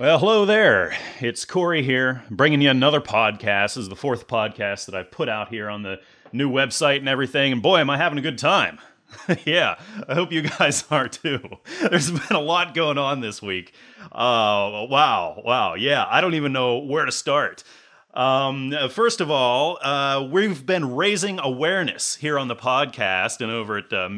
Well, hello there. It's Corey here, bringing you another podcast. This is the fourth podcast that I've put out here on the new website and everything. And boy, am I having a good time. yeah, I hope you guys are too. There's been a lot going on this week. Uh, wow, wow. Yeah, I don't even know where to start. Um, first of all, uh, we've been raising awareness here on the podcast and over at uh,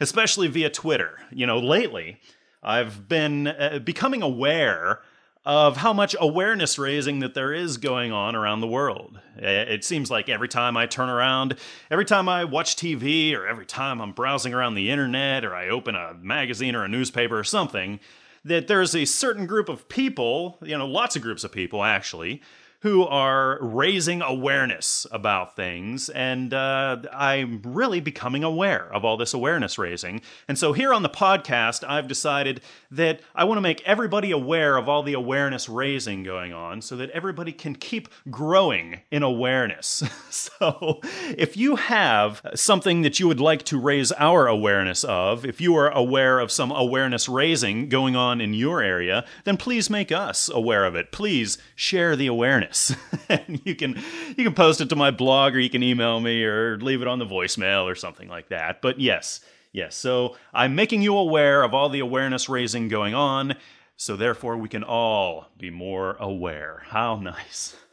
especially via Twitter. You know, lately, I've been uh, becoming aware of how much awareness raising that there is going on around the world. It seems like every time I turn around, every time I watch TV, or every time I'm browsing around the internet, or I open a magazine or a newspaper or something, that there's a certain group of people, you know, lots of groups of people actually, who are raising awareness about things, and uh, I'm really becoming aware of all this awareness raising. And so here on the podcast, I've decided that I want to make everybody aware of all the awareness raising going on so that everybody can keep growing in awareness. so if you have something that you would like to raise our awareness of, if you are aware of some awareness raising going on in your area, then please make us aware of it. Please share the awareness. and you can you can post it to my blog or you can email me or leave it on the voicemail or something like that. But yes, yes. So I'm making you aware of all the awareness raising going on, so therefore we can all be more aware. How nice.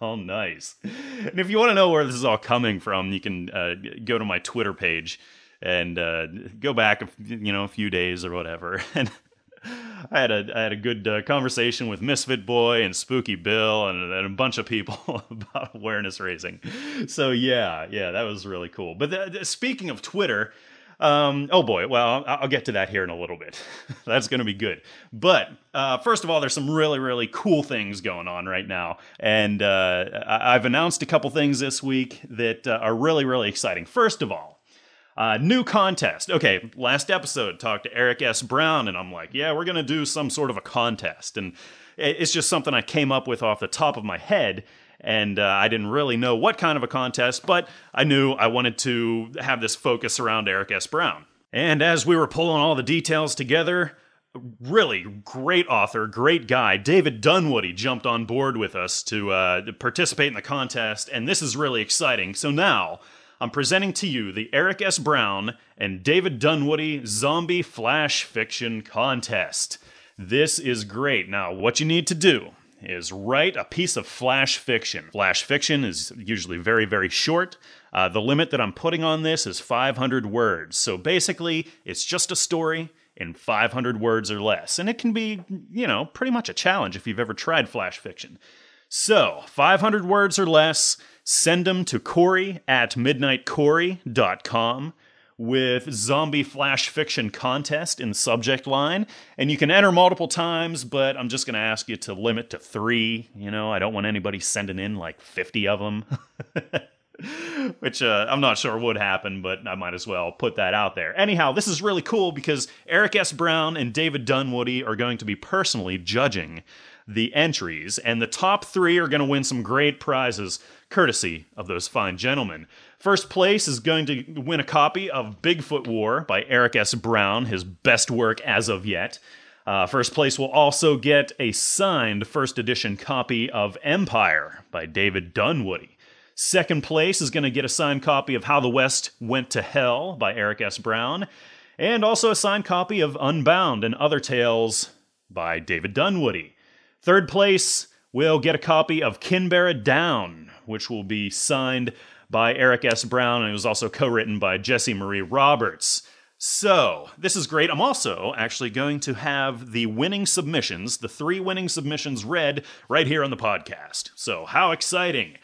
Oh, nice. And if you want to know where this is all coming from, you can uh, go to my Twitter page and uh, go back, you know, a few days or whatever, and I had a I had a good uh, conversation with Misfit Boy and Spooky Bill and, and a bunch of people about awareness raising. So yeah, yeah, that was really cool. But speaking of Twitter, um, oh boy, well, I'll, I'll get to that here in a little bit. That's going to be good. But uh, first of all, there's some really, really cool things going on right now. And uh, I've announced a couple things this week that uh, are really, really exciting. First of all, uh, new contest. Okay, last episode talked to Eric S. Brown, and I'm like, yeah, we're gonna do some sort of a contest, and it's just something I came up with off the top of my head, and uh, I didn't really know what kind of a contest, but I knew I wanted to have this focus around Eric S. Brown. And as we were pulling all the details together, really great author, great guy, David Dunwoody jumped on board with us to uh, participate in the contest, and this is really exciting. So now I'm presenting to you the Eric S. Brown and David Dunwoody Zombie Flash Fiction Contest. This is great. Now, what you need to do is write a piece of flash fiction. Flash fiction is usually very, very short. Uh, the limit that I'm putting on this is 500 words. So basically, it's just a story in 500 words or less. And it can be, you know, pretty much a challenge if you've ever tried flash fiction. So, 500 words or less. Send them to Corey at midnightcorey.com with zombie flash fiction contest in the subject line. And you can enter multiple times, but I'm just going to ask you to limit to three. You know, I don't want anybody sending in like 50 of them. Which uh, I'm not sure would happen, but I might as well put that out there. Anyhow, this is really cool because Eric S. Brown and David Dunwoody are going to be personally judging the entries, and the top three are going to win some great prizes courtesy of those fine gentlemen. First place is going to win a copy of Bigfoot War by Eric S. Brown, his best work as of yet. Uh, first place will also get a signed first edition copy of Empire by David Dunwoody. Second place is going to get a signed copy of How the West Went to Hell by Eric S. Brown, and also a signed copy of Unbound and Other Tales by David Dunwoody. Third place will get a copy of Kinberra Down, which will be signed by Eric S. Brown, and it was also co written by Jessy Marie Roberts. So, this is great. I'm also actually going to have the winning submissions, the three winning submissions, read right here on the podcast. So, how exciting!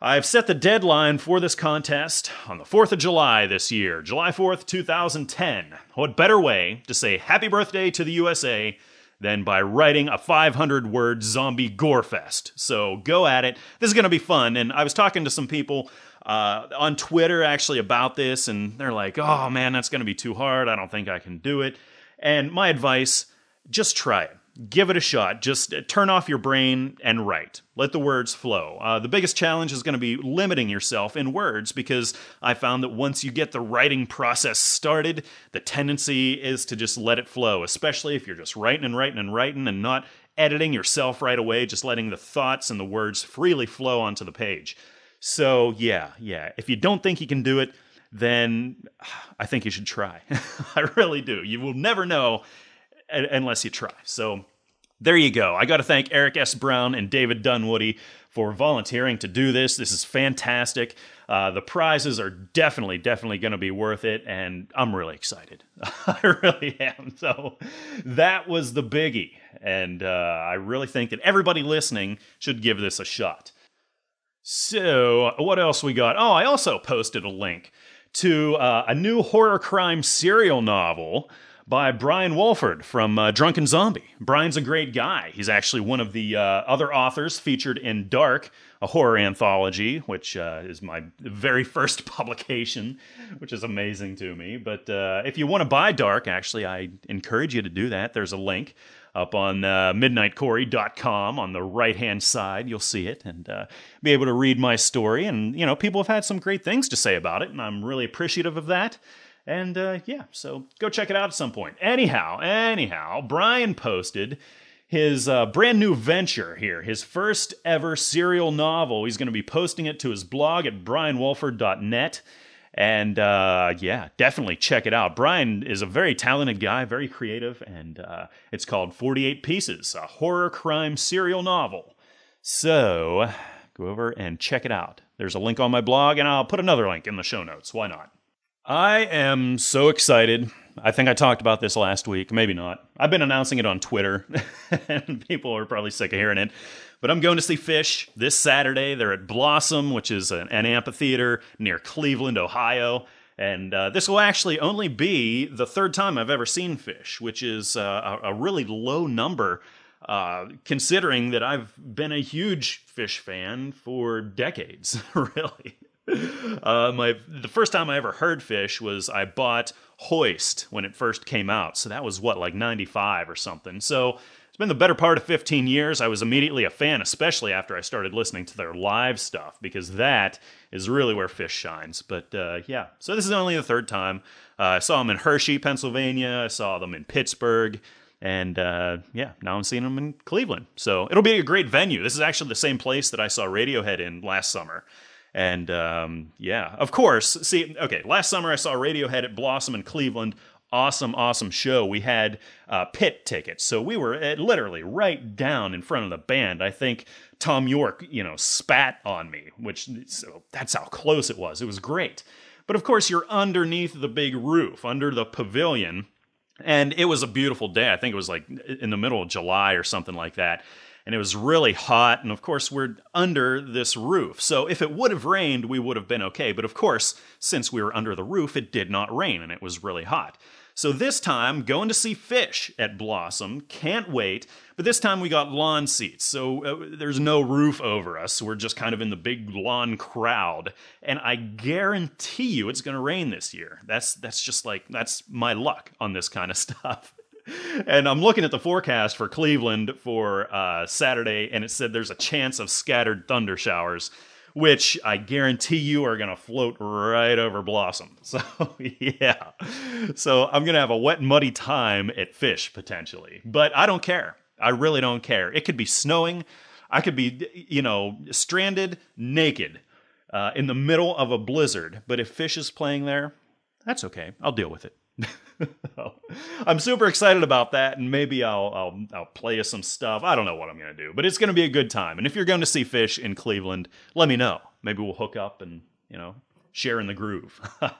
I've set the deadline for this contest on the 4th of July this year, July 4th, 2010. What better way to say happy birthday to the USA than by writing a 500 word zombie gore fest. So go at it. This is going to be fun. And I was talking to some people uh, on Twitter actually about this, and they're like, "Oh man, that's going to be too hard. I don't think I can do it." And my advice: just try it give it a shot. Just turn off your brain and write. Let the words flow. Uh, the biggest challenge is going to be limiting yourself in words because I found that once you get the writing process started, the tendency is to just let it flow, especially if you're just writing and writing and writing and not editing yourself right away, just letting the thoughts and the words freely flow onto the page. So, yeah, yeah. If you don't think you can do it, then I think you should try. I really do. You will never know unless you try. So there you go. I got to thank Eric S. Brown and David Dunwoody for volunteering to do this. This is fantastic. Uh, the prizes are definitely, definitely going to be worth it, and I'm really excited. I really am. So that was the biggie, and uh, I really think that everybody listening should give this a shot. So, what else we got? Oh, I also posted a link to uh, a new horror crime serial novel by Brian Wolford from uh, Drunken Zombie. Brian's a great guy. He's actually one of the uh, other authors featured in Dark, a horror anthology, which uh, is my very first publication, which is amazing to me. But uh, if you want to buy Dark, actually, I encourage you to do that. There's a link up on uh, midnightcorey.com on the right hand side. You'll see it and uh, be able to read my story. And, you know, people have had some great things to say about it, and I'm really appreciative of that. And uh, yeah, so go check it out at some point. Anyhow, anyhow, Brian posted his uh, brand new venture here, his first ever serial novel. He's going to be posting it to his blog at brianwolford.net. And uh, yeah, definitely check it out. Brian is a very talented guy, very creative, and uh, it's called 48 Pieces, a horror crime serial novel. So go over and check it out. There's a link on my blog, and I'll put another link in the show notes. Why not? I am so excited. I think I talked about this last week, maybe not. I've been announcing it on Twitter, and people are probably sick of hearing it. But I'm going to see Phish this Saturday. They're at Blossom, which is an, an amphitheater near Cleveland, Ohio. And uh, this will actually only be the third time I've ever seen Phish, which is uh, a, a, really low number, uh, considering that I've been a huge Phish fan for decades, really. Uh, my the first time I ever heard Phish was I bought Hoist when it first came out. So that was what like 95 or something. So it's been the better part of 15 years. I was immediately a fan, especially after I started listening to their live stuff because that is really where Phish shines. But uh, yeah, so this is only the third time. Uh, I saw them in Hershey, Pennsylvania. I saw them in Pittsburgh. And uh, yeah, now I'm seeing them in Cleveland. So it'll be a great venue. This is actually the same place that I saw Radiohead in last summer. And um, yeah, of course. See, okay, last summer I saw Radiohead at Blossom in Cleveland. Awesome, awesome show. We had uh, pit tickets, so we were at, literally right down in front of the band. I think Thom Yorke, you know, spat on me, which so that's how close it was. It was great. But of course, you're underneath the big roof, under the pavilion, and it was a beautiful day. I think it was like in the middle of July or something like that and it was really hot. And of course, we're under this roof. So if it would have rained, we would have been okay. But of course, since we were under the roof, it did not rain and it was really hot. So this time, going to see Phish at Blossom. Can't wait. But this time we got lawn seats, so uh, there's no roof over us. We're just kind of in the big lawn crowd, and I guarantee you it's going to rain this year. That's that's just like that's my luck on this kind of stuff and I'm looking at the forecast for Cleveland for uh, Saturday, and it said there's a chance of scattered thunder showers, which I guarantee you are going to float right over Blossom. So, yeah. So, I'm going to have a wet, muddy time at Phish potentially, but I don't care. I really don't care. It could be snowing. I could be, you know, stranded naked uh, in the middle of a blizzard, but if Phish is playing there, that's okay. I'll deal with it. I'm super excited about that, and maybe I'll, I'll I'll play you some stuff. I don't know what I'm gonna do, but it's gonna be a good time. And if you're going to see Phish in Cleveland, let me know. Maybe we'll hook up and you know share in the groove.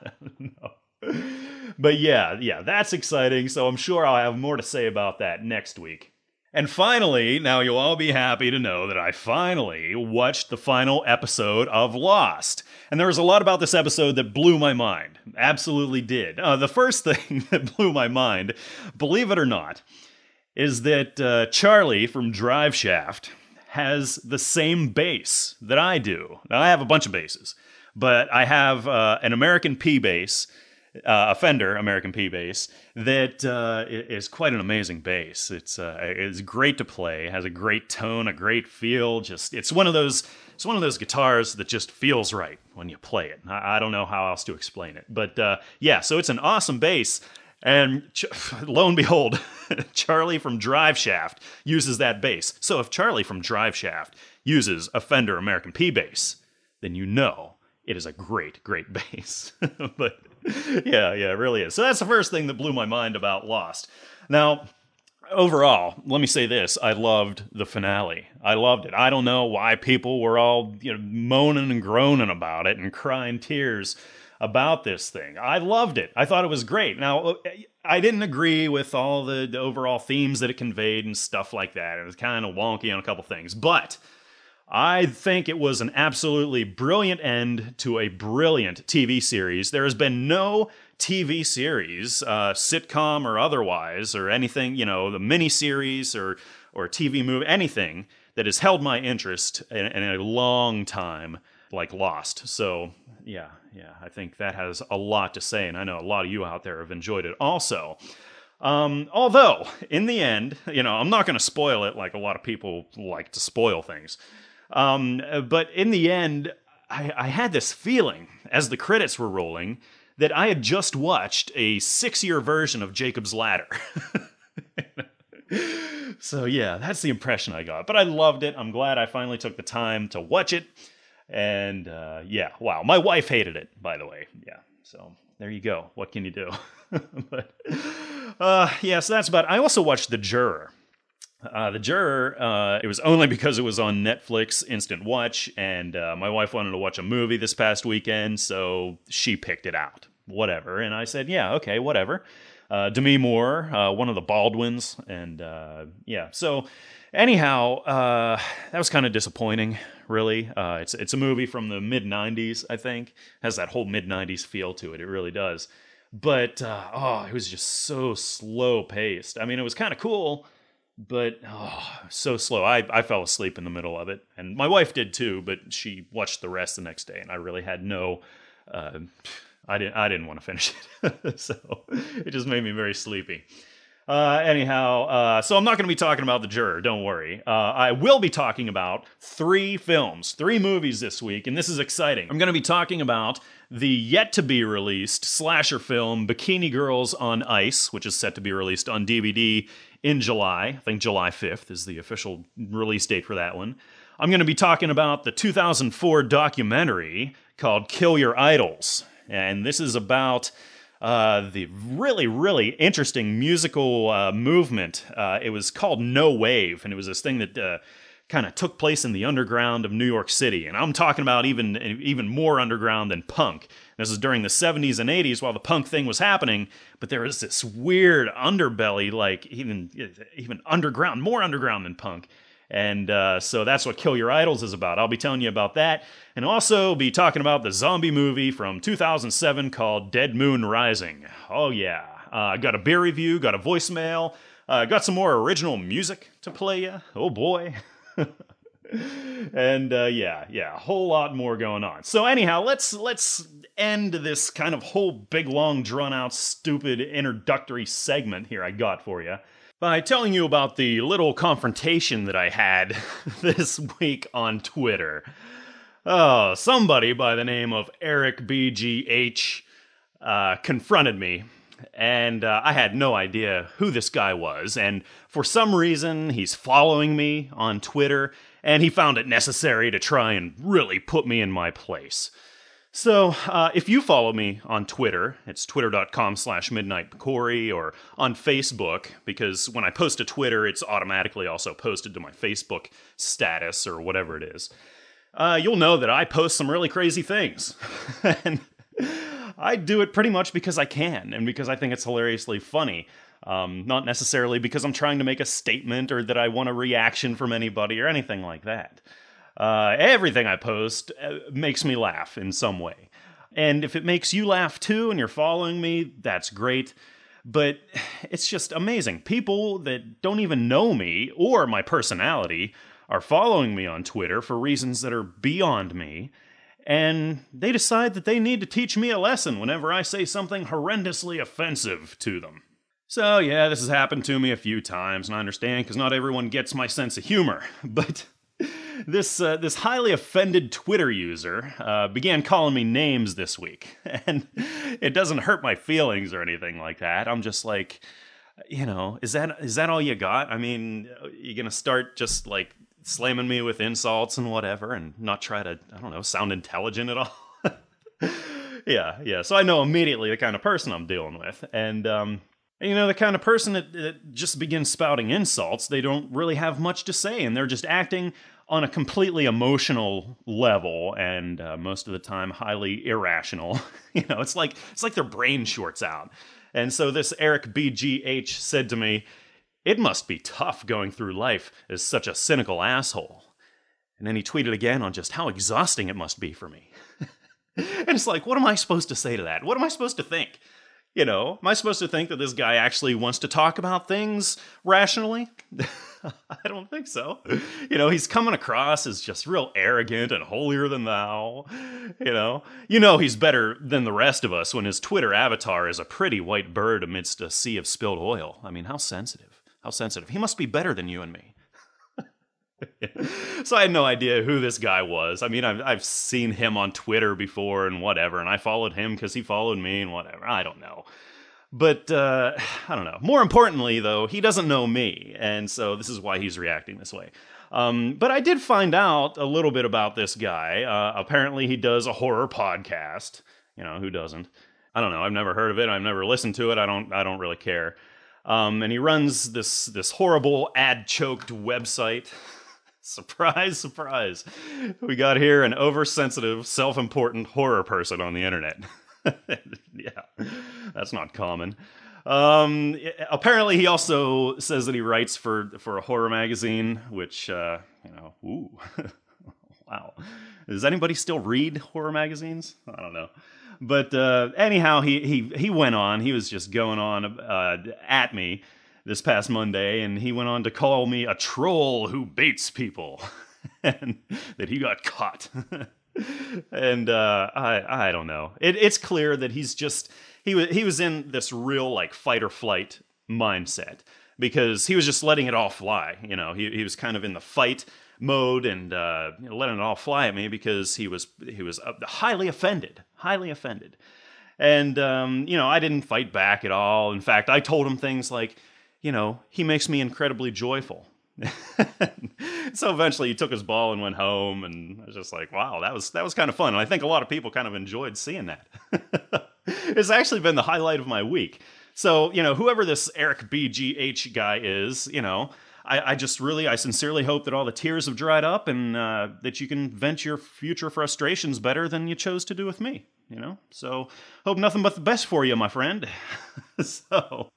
But yeah, yeah, that's exciting. So I'm sure I'll have more to say about that next week. And finally, now you'll all be happy to know that I finally watched the final episode of Lost. And there was a lot about this episode that blew my mind. Absolutely did. Uh, the first thing that blew my mind, believe it or not, is that uh, Charlie from Drive Shaft has the same bass that I do. Now, I have a bunch of basses, but I have uh, an American P bass, uh, a Fender American P bass that uh, is quite an amazing bass. It's uh, it's great to play, has a great tone, a great feel. Just it's one of those it's one of those guitars that just feels right when you play it. I, I don't know how else to explain it, but uh, yeah, so it's an awesome bass. And ch- lo and behold, Charlie from Drive Shaft uses that bass. So if Charlie from Drive Shaft uses a Fender American P bass, then you know it is a great, great bass. but yeah, yeah, it really is. So that's the first thing that blew my mind about Lost. Now, overall, let me say this: I loved the finale. I loved it. I don't know why people were all you know moaning and groaning about it and crying tears about this thing. I loved it. I thought it was great. Now, uh, I didn't agree with all the, the overall themes that it conveyed and stuff like that. It was kind of wonky on a couple things, but I think it was an absolutely brilliant end to a brilliant TV series. There has been no TV series, uh, sitcom or otherwise, or anything, you know, the miniseries or or TV movie, anything that has held my interest in, in a long time, like Lost. So yeah, yeah, I think that has a lot to say, and I know a lot of you out there have enjoyed it also. Um, although, in the end, you know, I'm not going to spoil it like a lot of people like to spoil things. Um, but in the end, I, I had this feeling as the credits were rolling that I had just watched a six year version of Jacob's Ladder. so, yeah, that's the impression I got. But I loved it. I'm glad I finally took the time to watch it. And uh, yeah, wow. My wife hated it, by the way. Yeah. So there you go. What can you do? but uh, yeah, so that's about. It. I also watched The Juror. Uh, the Juror, uh, it was only because it was on Netflix Instant Watch, and uh, my wife wanted to watch a movie this past weekend, so she picked it out. Whatever. And I said, yeah, okay, whatever. Uh, Demi Moore, uh, one of the Baldwins, and uh, yeah. So, anyhow, that was kind of disappointing, really. It's, it's a movie from the mid 90s, I think. Has that whole mid 90s feel to it. It really does. But, oh, it was just so slow paced. I mean, it was kind of cool but oh, so slow. I, I fell asleep in the middle of it, and my wife did too. But she watched the rest the next day, and I really had no. Uh, I didn't. I didn't want to finish it, so it just made me very sleepy. Uh, anyhow, uh, so I'm not going to be talking about the juror. Don't worry. Uh, I will be talking about three films, three movies this week, and this is exciting. I'm going to be talking about the yet to be released slasher film Bikini Girls on Ice, which is set to be released on DVD in July. I think July 5th is the official release date for that one. I'm going to be talking about the 2004 documentary called Kill Your Idols. And this is about uh, the really, really interesting musical uh, movement. Uh, it was called No Wave, and it was this thing that uh, kind of took place in the underground of New York City. And I'm talking about even even more underground than punk. This is during the 70s and 80s while the punk thing was happening, but there was this weird underbelly, like even even underground, more underground than punk. And uh, so that's what Kill Your Idols is about. I'll be telling you about that, and also be talking about the zombie movie from 2007 called Dead Moon Rising. Oh yeah, uh, got a beer review, got a voicemail, uh, got some more original music to play you. Oh boy. and uh, yeah, yeah, a whole lot more going on. So anyhow, let's let's end this kind of whole big long drawn out stupid introductory segment here I got for you by telling you about the little confrontation that I had this week on Twitter. Oh, somebody by the name of Eric BGH uh, confronted me and uh, I had no idea who this guy was. And for some reason, he's following me on Twitter, and he found it necessary to try and really put me in my place. So, uh, if you follow me on Twitter, it's twitter.com slash midnightcorey, or on Facebook, because when I post to Twitter, it's automatically also posted to my Facebook status or whatever it is. Uh, you'll know that I post some really crazy things. and I do it pretty much because I can and because I think it's hilariously funny. Um, not necessarily because I'm trying to make a statement or that I want a reaction from anybody or anything like that. Uh, everything I post uh, makes me laugh in some way. And if it makes you laugh too and you're following me, that's great. But it's just amazing. People that don't even know me or my personality are following me on Twitter for reasons that are beyond me and they decide that they need to teach me a lesson whenever I say something horrendously offensive to them. So, yeah, this has happened to me a few times, and I understand because not everyone gets my sense of humor. But this, uh, this highly offended Twitter user uh, began calling me names this week. And it doesn't hurt my feelings or anything like that. I'm just like, you know, is that is that all you got? I mean, you're gonna start just like slamming me with insults and whatever, and not try to, I don't know, sound intelligent at all. yeah, yeah. So I know immediately the kind of person I'm dealing with, and um, you know, the kind of person that, that just begins spouting insults. They don't really have much to say, and they're just acting on a completely emotional level, and uh, most of the time highly irrational. you know, it's like it's like their brain shorts out. And so this Eric BGH said to me, It must be tough going through life as such a cynical asshole. And then he tweeted again on just how exhausting it must be for me. and it's like, what am I supposed to say to that? What am I supposed to think? You know, am I supposed to think that this guy actually wants to talk about things rationally? I don't think so. You know, he's coming across as just real arrogant and holier than thou. You know, you know he's better than the rest of us when his Twitter avatar is a pretty white bird amidst a sea of spilled oil. I mean, how sensitive. How sensitive. He must be better than you and me. so I had no idea who this guy was. I mean, I've, I've seen him on Twitter before and whatever, and I followed him because he followed me and whatever. I don't know. But uh, I don't know. More importantly, though, he doesn't know me, and so this is why he's reacting this way. Um, but I did find out a little bit about this guy. Uh, apparently, he does a horror podcast. You know, who doesn't? I don't know. I've never heard of it. I've never listened to it. I don't. I don't really care. Um, and he runs this this horrible ad choked website. surprise, surprise. We got here an oversensitive, self important horror person on the internet. yeah, that's not common. Um, apparently, he also says that he writes for for a horror magazine, which uh, you know, ooh, wow. Does anybody still read horror magazines? I don't know. But uh, anyhow, he he he went on. He was just going on uh, at me this past Monday, and he went on to call me a troll who baits people, and that he got caught. and uh, I I don't know. It, it's clear that he's just he was he was in this real like fight or flight mindset because he was just letting it all fly. You know, he he was kind of in the fight mode and uh, you know, letting it all fly at me because he was he was uh, highly offended, highly offended. And um, you know, I didn't fight back at all. In fact, I told him things like, you know, he makes me incredibly joyful. so eventually he took his ball and went home and I was just like, wow, that was that was kind of fun. And I think a lot of people kind of enjoyed seeing that. it's actually been the highlight of my week. So, you know, whoever this Eric BGH guy is, you know, I, I just really, I sincerely hope that all the tears have dried up and uh, that you can vent your future frustrations better than you chose to do with me, you know? So, hope nothing but the best for you, my friend. so.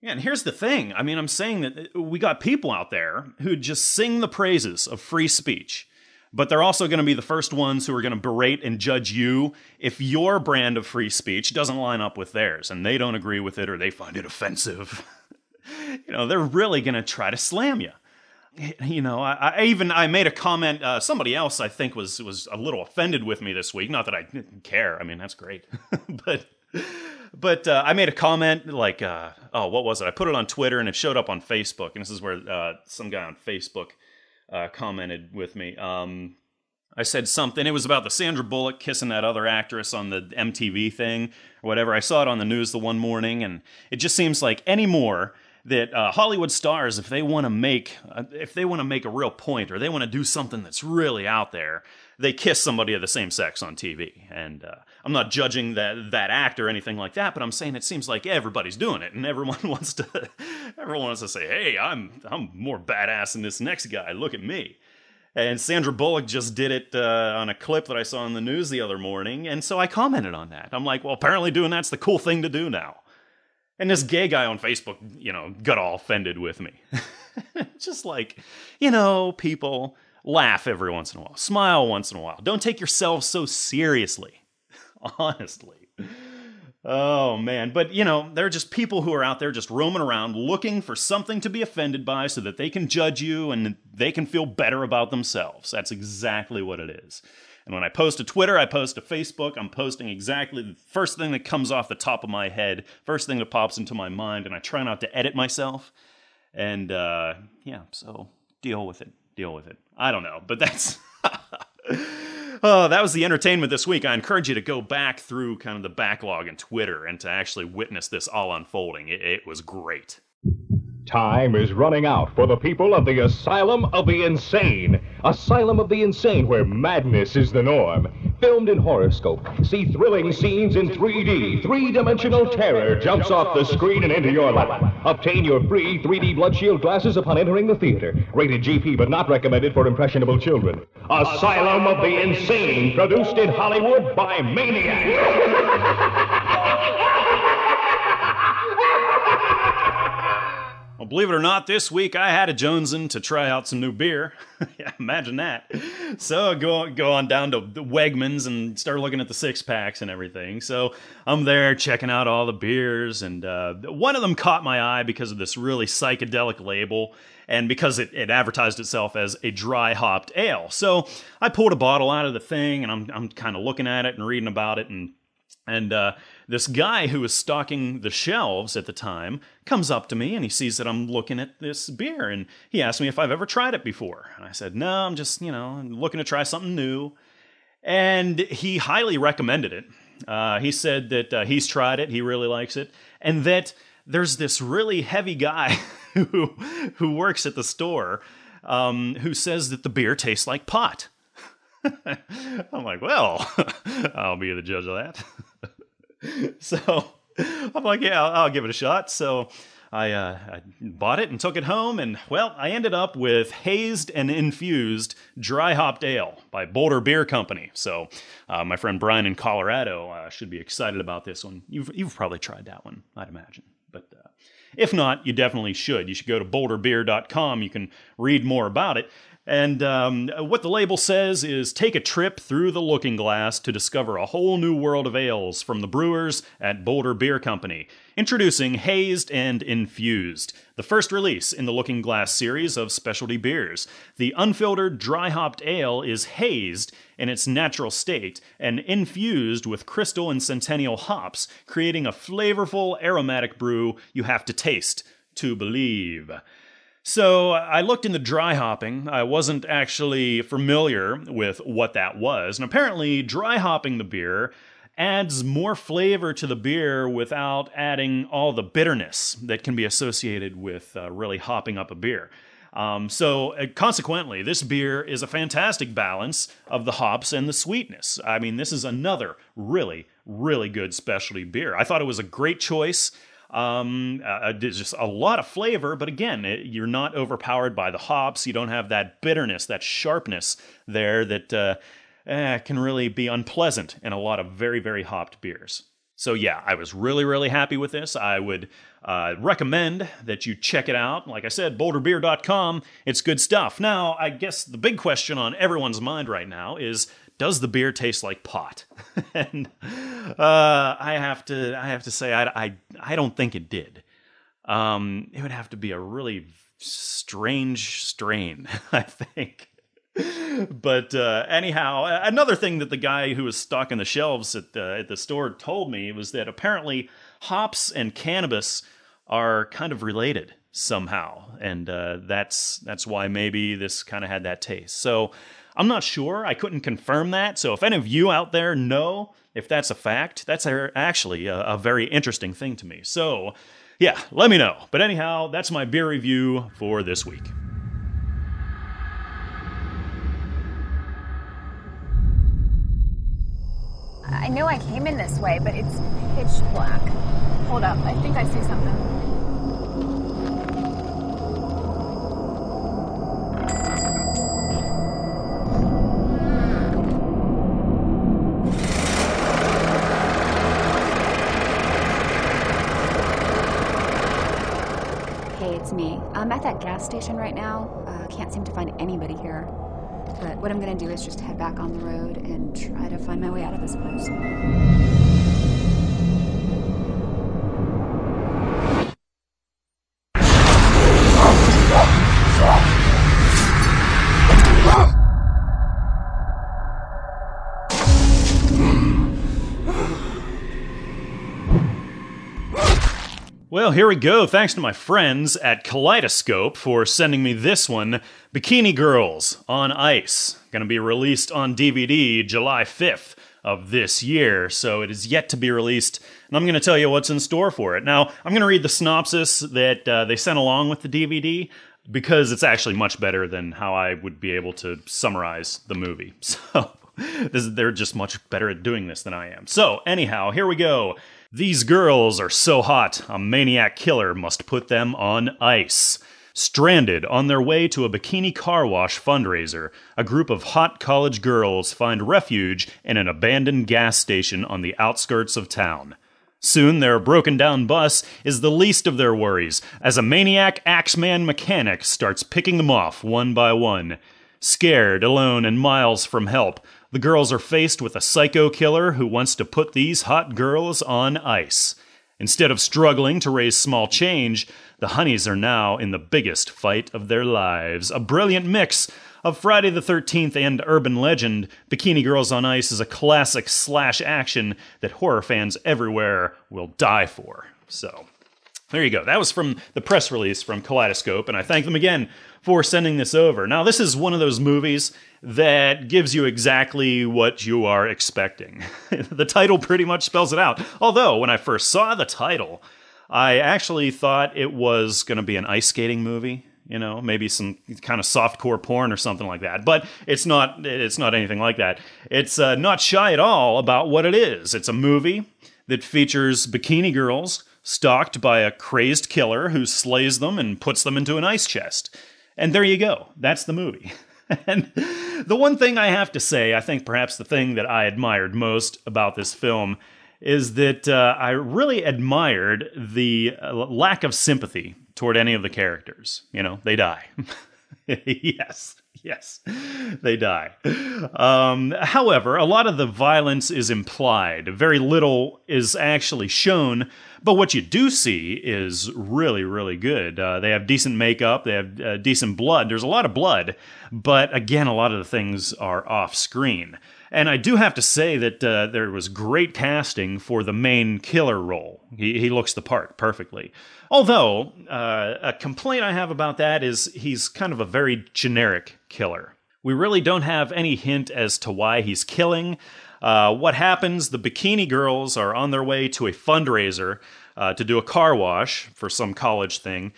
Yeah, and here's the thing. I mean, I'm saying that uh, we got people out there who just sing the praises of free speech, but they're also going to be the first ones who are going to berate and judge you if your brand of free speech doesn't line up with theirs and they don't agree with it or they find it offensive. you know, they're really going to try to slam you. You know, I, I even I made a comment. Uh, somebody else I think was was a little offended with me this week. Not that I care. I mean, that's great, but but uh, I made a comment like, uh, oh, what was it? I put it on Twitter and it showed up on Facebook. And this is where uh, some guy on Facebook uh, commented with me. Um, I said something. It was about the Sandra Bullock kissing that other actress on the MTV thing or whatever. I saw it on the news the one morning, and it just seems like anymore that uh, Hollywood stars, if they want to make, uh, if they want to make a real point or they want to do something that's really out there, they kiss somebody of the same sex on TV. And uh, I'm not judging that that act or anything like that, but I'm saying it seems like everybody's doing it, and everyone wants to, everyone wants to say, "Hey, I'm I'm more badass than this next guy. Look at me." And Sandra Bullock just did it uh, on a clip that I saw in the news the other morning, and so I commented on that. I'm like, "Well, apparently doing that's the cool thing to do now." And this gay guy on Facebook, you know, got all offended with me. just like, you know, people laugh every once in a while, smile once in a while. Don't take yourselves so seriously. Honestly. Oh man, but you know, there are just people who are out there just roaming around looking for something to be offended by so that they can judge you and they can feel better about themselves. That's exactly what it is. And when I post to Twitter, I post to Facebook, I'm posting exactly the first thing that comes off the top of my head, first thing that pops into my mind, and I try not to edit myself. And uh, yeah, so deal with it. Deal with it. I don't know, but that's. Oh, that was the entertainment this week. I encourage you to go back through kind of the backlog in Twitter and to actually witness this all unfolding. It, it was great. Time is running out for the people of the Asylum of the Insane. Asylum of the Insane, where madness is the norm. Filmed in horoscope. See thrilling scenes in 3D. Three dimensional terror jumps off the screen and into your lap. Obtain your free 3D blood shield glasses upon entering the theater. Rated GP, but not recommended for impressionable children. Asylum of the Insane, produced in Hollywood by Maniacs. Well, believe it or not, this week I had a Jonesin to try out some new beer. yeah, imagine that. So go go on down to the Wegmans and start looking at the six packs and everything. So I'm there checking out all the beers, and uh, one of them caught my eye because of this really psychedelic label and because it, it advertised itself as a dry hopped ale. So I pulled a bottle out of the thing, and I'm I'm kind of looking at it and reading about it and and uh, this guy who was stocking the shelves at the time comes up to me and he sees that I'm looking at this beer and he asked me if I've ever tried it before. And I said, no, I'm just, you know, looking to try something new. And he highly recommended it. Uh, he said that uh, he's tried it, he really likes it, and that there's this really heavy guy who, who works at the store um, who says that the beer tastes like pot. I'm like, well, I'll be the judge of that. so I'm like, yeah, I'll, I'll, give it a shot. So I, uh, I, bought it and took it home, and well, I ended up with hazed and infused dry hopped ale by Boulder Beer Company. So uh, my friend Brian in Colorado uh, should be excited about this one. You've you've probably tried that one, I'd imagine, but. Uh, if not, you definitely should. You should go to boulderbeer.com. You can read more about it. And um, what the label says is take a trip through the looking glass to discover a whole new world of ales from the brewers at Boulder Beer Company. Introducing Hazed and Infused, the first release in the Looking Glass series of specialty beers. The unfiltered dry hopped ale is hazed in its natural state and infused with crystal and centennial hops, creating a flavorful aromatic brew you have to taste to believe. So I looked into dry hopping. I wasn't actually familiar with what that was. And apparently, dry hopping the beer adds more flavor to the beer without adding all the bitterness that can be associated with uh, really hopping up a beer. Um, so, uh, consequently, this beer is a fantastic balance of the hops and the sweetness. I mean, this is another really, really good specialty beer. I thought it was a great choice. Um, uh, uh just a lot of flavor, but again, it, you're not overpowered by the hops. You don't have that bitterness, that sharpness there that uh, eh, can really be unpleasant in a lot of very, very hopped beers. So, yeah, I was really, really happy with this. I would uh, recommend that you check it out. Like I said, boulderbeer.com. It's good stuff. Now, I guess the big question on everyone's mind right now is does the beer taste like pot? and uh, I have to I have to say I, I, I don't think it did. Um, it would have to be a really strange strain, I think. but uh, anyhow, another thing that the guy who was stocking the shelves at the, at the store told me was that apparently hops and cannabis are kind of related somehow, and uh, that's that's why maybe this kind of had that taste. So I'm not sure. I couldn't confirm that. So if any of you out there know if that's a fact, that's actually a, a very interesting thing to me. So yeah, let me know. But anyhow, that's my beer review for this week. I know I came in this way, but it's pitch black. Hold up, I think I see something. I'm at that gas station right now. Uh, can't seem to find anybody here. But what I'm going to do is just head back on the road and try to find my way out of this place. Well, here we go. Thanks to my friends at Kaleidoscope for sending me this one Bikini Girls on Ice. Going to be released on DVD July 5th of this year, so it is yet to be released, and I'm going to tell you what's in store for it. Now, I'm going to read the synopsis that uh, they sent along with the DVD because it's actually much better than how I would be able to summarize the movie. So, this, they're just much better at doing this than I am. So, anyhow, here we go. These girls are so hot, a maniac killer must put them on ice. Stranded on their way to a bikini car wash fundraiser, a group of hot college girls find refuge in an abandoned gas station on the outskirts of town. Soon their broken down bus is the least of their worries as a maniac Axeman mechanic starts picking them off one by one. Scared, alone, and miles from help, the girls are faced with a psycho killer who wants to put these hot girls on ice. Instead of struggling to raise small change, the honeys are now in the biggest fight of their lives. A brilliant mix of Friday the 13th and urban legend, Bikini Girls on Ice is a classic slash action that horror fans everywhere will die for. So, there you go. That was from the press release from Kaleidoscope, and I thank them again for sending this over. Now, this is one of those movies that gives you exactly what you are expecting. the title pretty much spells it out. Although, when I first saw the title, I actually thought it was going to be an ice skating movie. You know, maybe some kind of softcore porn or something like that. But it's not. It's not anything like that. It's uh, not shy at all about what it is. It's a movie that features bikini girls stalked by a crazed killer who slays them and puts them into an ice chest. And there you go. That's the movie. and the one thing I have to say, I think perhaps the thing that I admired most about this film is that uh, I really admired the uh, lack of sympathy toward any of the characters. You know, they die. yes. Yes, they die. Um, however, a lot of the violence is implied. Very little is actually shown, but what you do see is really, really good. Uh, they have decent makeup, they have uh, decent blood. There's a lot of blood, but again, a lot of the things are off screen. And I do have to say that uh, there was great casting for the main killer role. He, he looks the part perfectly. Although, uh, a complaint I have about that is he's kind of a very generic killer. We really don't have any hint as to why he's killing. Uh, what happens? The bikini girls are on their way to a fundraiser uh, to do a car wash for some college thing.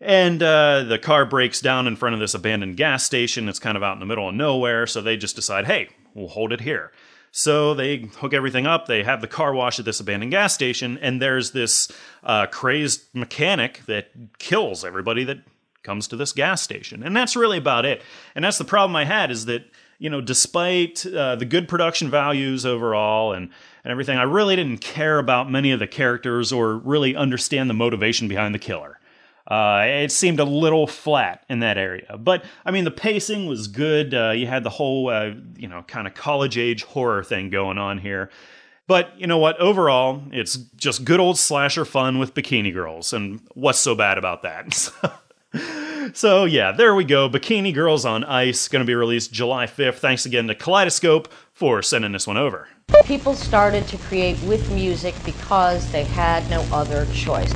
And uh, the car breaks down in front of this abandoned gas station. It's kind of out in the middle of nowhere. So they just decide, hey, we'll hold it here. So they hook everything up. They have the car wash at this abandoned gas station, and there's this uh, crazed mechanic that kills everybody that comes to this gas station, and that's really about it. And that's the problem I had is that you know, despite uh, the good production values overall and and everything, I really didn't care about many of the characters or really understand the motivation behind the killer. Uh, it seemed a little flat in that area. But, I mean, the pacing was good. Uh, you had the whole, uh, you know, kind of college age horror thing going on here. But you know what? Overall, it's just good old slasher fun with bikini girls. And what's so bad about that? so, yeah, there we go. Bikini Girls on Ice, going to be released July 5th. Thanks again to Kaleidoscope for sending this one over. People started to create with music because they had no other choice.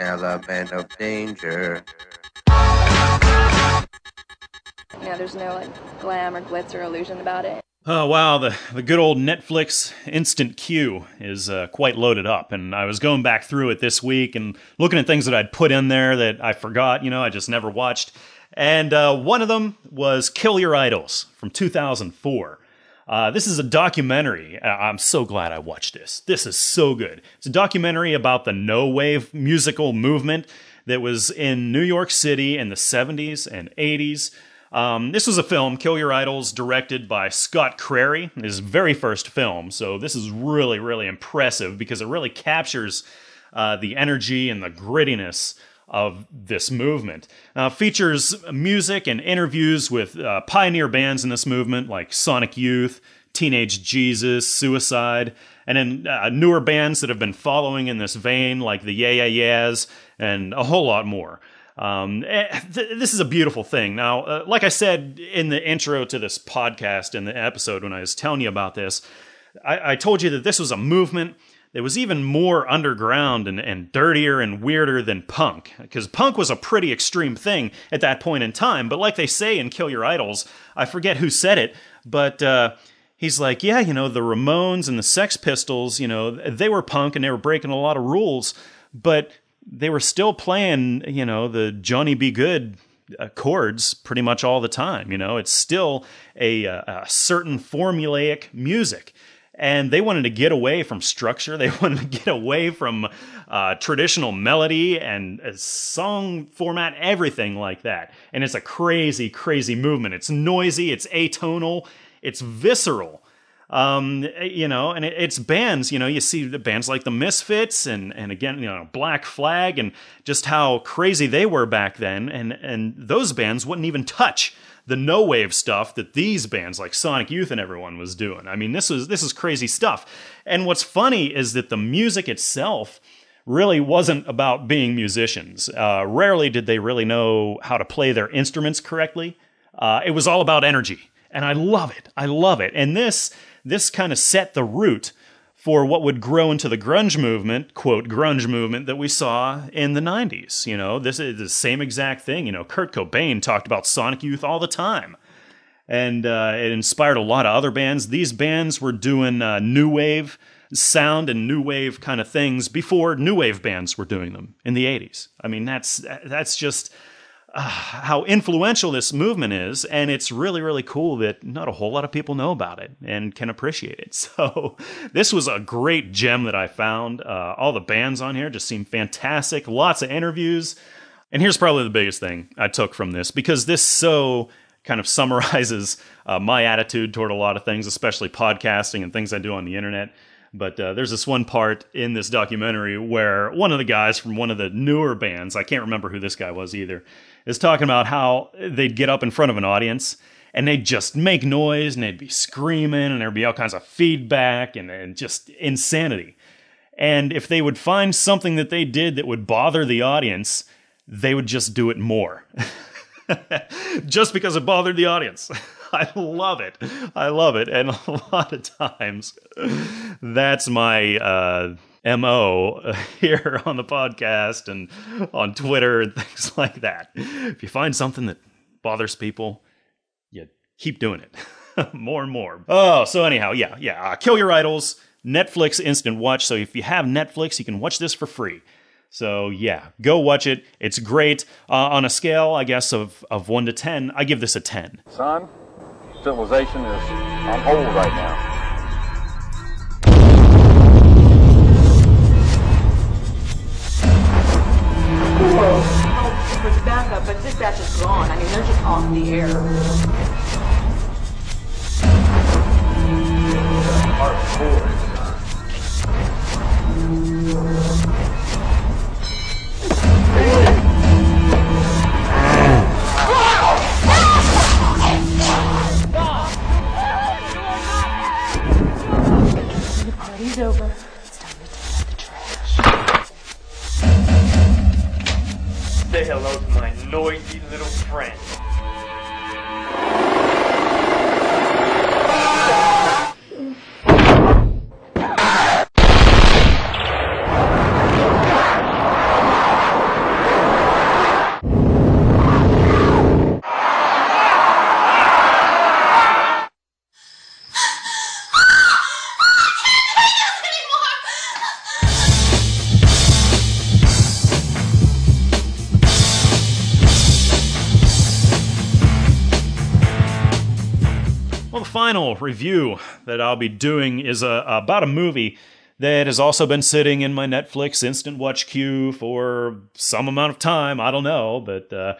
On element of danger. Yeah, there's no like glam or glitz or illusion about it. Oh wow, the the good old Netflix instant queue is uh, quite loaded up, and I was going back through it this week and looking at things that I'd put in there that I forgot, you know, I just never watched, and uh, one of them was Kill Your Idols from 2004. Uh, this is a documentary. I'm so glad I watched this. This is so good. It's a documentary about the no wave musical movement that was in New York City in the 70s and 80s. Um, this was a film, Kill Your Idols, directed by Scott Crary, his very first film. So this is really, really impressive because it really captures uh, the energy and the grittiness of this movement. Uh, features music and interviews with uh, pioneer bands in this movement like Sonic Youth, Teenage Jesus, Suicide, and then uh, newer bands that have been following in this vein like the Yeah Yeah Yeahs and a whole lot more. Um, eh, th- this is a beautiful thing. Now, uh, like I said in the intro to this podcast in the episode when I was telling you about this, I, I told you that this was a movement that was even more underground and, and dirtier and weirder than punk. Because punk was a pretty extreme thing at that point in time. But like they say in Kill Your Idols, I forget who said it, but. Uh, he's like, yeah, you know, the Ramones and the Sex Pistols, you know, they were punk and they were breaking a lot of rules, but they were still playing, you know, the Johnny B. Goode chords pretty much all the time. You know, it's still a, a certain formulaic music. And they wanted to get away from structure. They wanted to get away from uh, traditional melody and uh, song format, everything like that. And it's a crazy, crazy movement. It's noisy, it's atonal, it's visceral. Um, you know, and it, it's bands, you know, you see the bands like the Misfits and, and again, you know, Black Flag and just how crazy they were back then. And, and those bands wouldn't even touch the no wave stuff that these bands like Sonic Youth and everyone was doing. I mean, this was, this is crazy stuff. And what's funny is that the music itself, really wasn't about being musicians. Uh, rarely did they really know how to play their instruments correctly. Uh, it was all about energy, and I love it. I love it. And this this kind of set the root for what would grow into the grunge movement, quote, grunge movement that we saw in the 90s. You know, this is the same exact thing. You know, Kurt Cobain talked about Sonic Youth all the time. And uh, it inspired a lot of other bands. These bands were doing uh, new wave sound and new wave kind of things before new wave bands were doing them in the 80s. I mean, that's that's just uh, how influential this movement is, and it's really, really cool that not a whole lot of people know about it and can appreciate it. So, this was a great gem that I found. Uh, all the bands on here just seem fantastic, lots of interviews. And here's probably the biggest thing I took from this because this so kind of summarizes uh, my attitude toward a lot of things, especially podcasting and things I do on the internet. But uh, there's this one part in this documentary where one of the guys from one of the newer bands, I can't remember who this guy was either, is talking about how they'd get up in front of an audience and they'd just make noise and they'd be screaming and there'd be all kinds of feedback and, and just insanity. And if they would find something that they did that would bother the audience, they would just do it more. just because it bothered the audience. I love it. I love it. And a lot of times, that's my uh, MO here on the podcast and on Twitter and things like that. If you find something that bothers people, you keep doing it more and more. Oh, so anyhow, yeah, yeah. Uh, Kill Your Idols, Netflix Instant Watch. So if you have Netflix, you can watch this for free. So yeah, go watch it. It's great. Uh, on a scale, I guess, of, of 1 to 10, I give this a 10. Son, civilization is on hold right now. The backup, but dispatch is gone. I mean, they're just off the air. The review that I'll be doing is a, about a movie that has also been sitting in my Netflix instant watch queue for some amount of time. I don't know, but uh,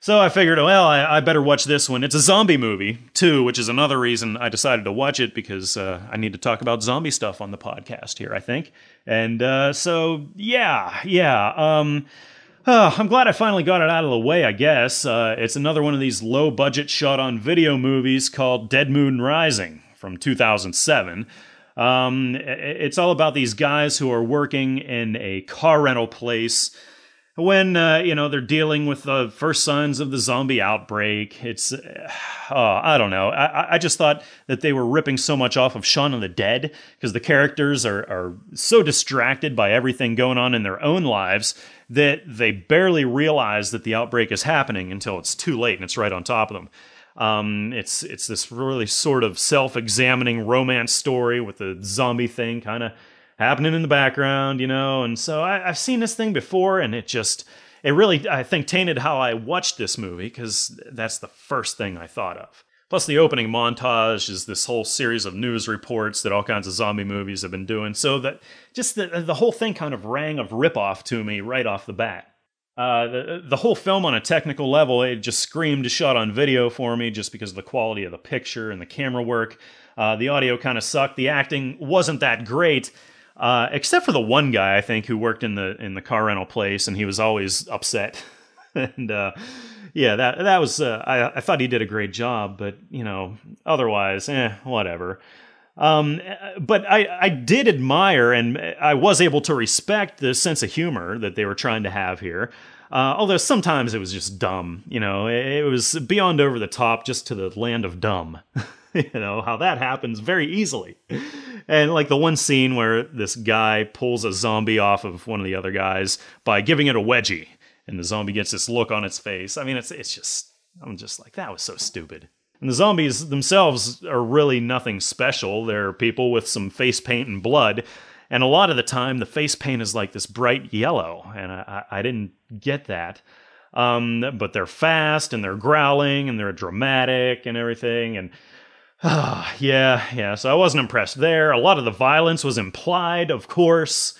so I figured, well, I, I, better watch this one. It's a zombie movie too, which is another reason I decided to watch it because uh, I need to talk about zombie stuff on the podcast here. I think, and uh, so yeah, yeah. Um, uh, I'm glad I finally got it out of the way, I guess. Uh, it's another one of these low budget shot on video movies called Dead Moon Rising from 2007. Um, it's all about these guys who are working in a car rental place when uh, you know they're dealing with the first signs of the zombie outbreak. It's uh, I don't know. I, I just thought that they were ripping so much off of Shaun of the Dead because the characters are are so distracted by everything going on in their own lives that they barely realize that the outbreak is happening until it's too late and it's right on top of them. Um, it's it's this really sort of self-examining romance story with the zombie thing kind of happening in the background, you know. And so I, have seen this thing before, and it just it really I think tainted how I watched this movie because that's the first thing I thought of. Plus, the opening montage is this whole series of news reports that all kinds of zombie movies have been doing. So that just the, the whole thing kind of rang of ripoff to me right off the bat. Uh, the, the whole film on a technical level, it just screamed a shot on video for me just because of the quality of the picture and the camera work. Uh, the audio kind of sucked. The acting wasn't that great, uh, except for the one guy I think who worked in the in the car rental place, and he was always upset. and uh, yeah, that that was uh, I, I thought he did a great job, but you know, otherwise, eh, whatever. Um, but I, I did admire and I was able to respect the sense of humor that they were trying to have here. Uh, although sometimes it was just dumb, you know, it, it was beyond over the top, just to the land of dumb. you know how that happens very easily. And like the one scene where this guy pulls a zombie off of one of the other guys by giving it a wedgie, and the zombie gets this look on its face. I mean, it's it's just I'm just like that was so stupid. And the zombies themselves are really nothing special. They're people with some face paint and blood. And a lot of the time, the face paint is like this bright yellow. And I, I didn't get that. Um, but they're fast and they're growling and they're dramatic and everything. And uh, yeah, yeah. So I wasn't impressed there. A lot of the violence was implied, of course.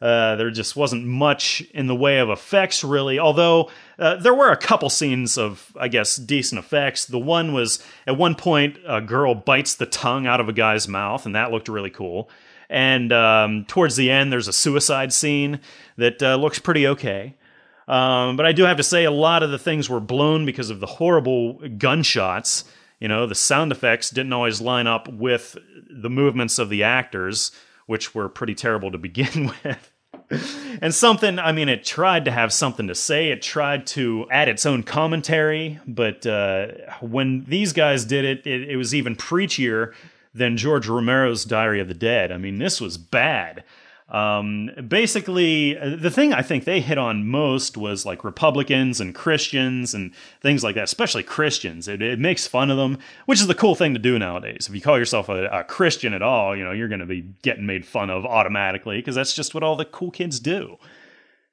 Uh, there just wasn't much in the way of effects, really. Although uh, there were a couple scenes of, I guess, decent effects. The one was at one point a girl bites the tongue out of a guy's mouth, and that looked really cool. And um, towards the end, there's a suicide scene that uh, looks pretty okay. Um, but I do have to say, a lot of the things were blown because of the horrible gunshots. You know, the sound effects didn't always line up with the movements of the actors, which were pretty terrible to begin with and something, I mean, it tried to have something to say. It tried to add its own commentary. But uh, when these guys did it, it, it was even preachier than George Romero's Diary of the Dead. I mean, this was bad. Um, basically, the thing I think they hit on most was like Republicans and Christians and things like that, especially Christians. It, it makes fun of them, which is the cool thing to do nowadays. If you call yourself a, a Christian at all, you know, you're going to be getting made fun of automatically because that's just what all the cool kids do.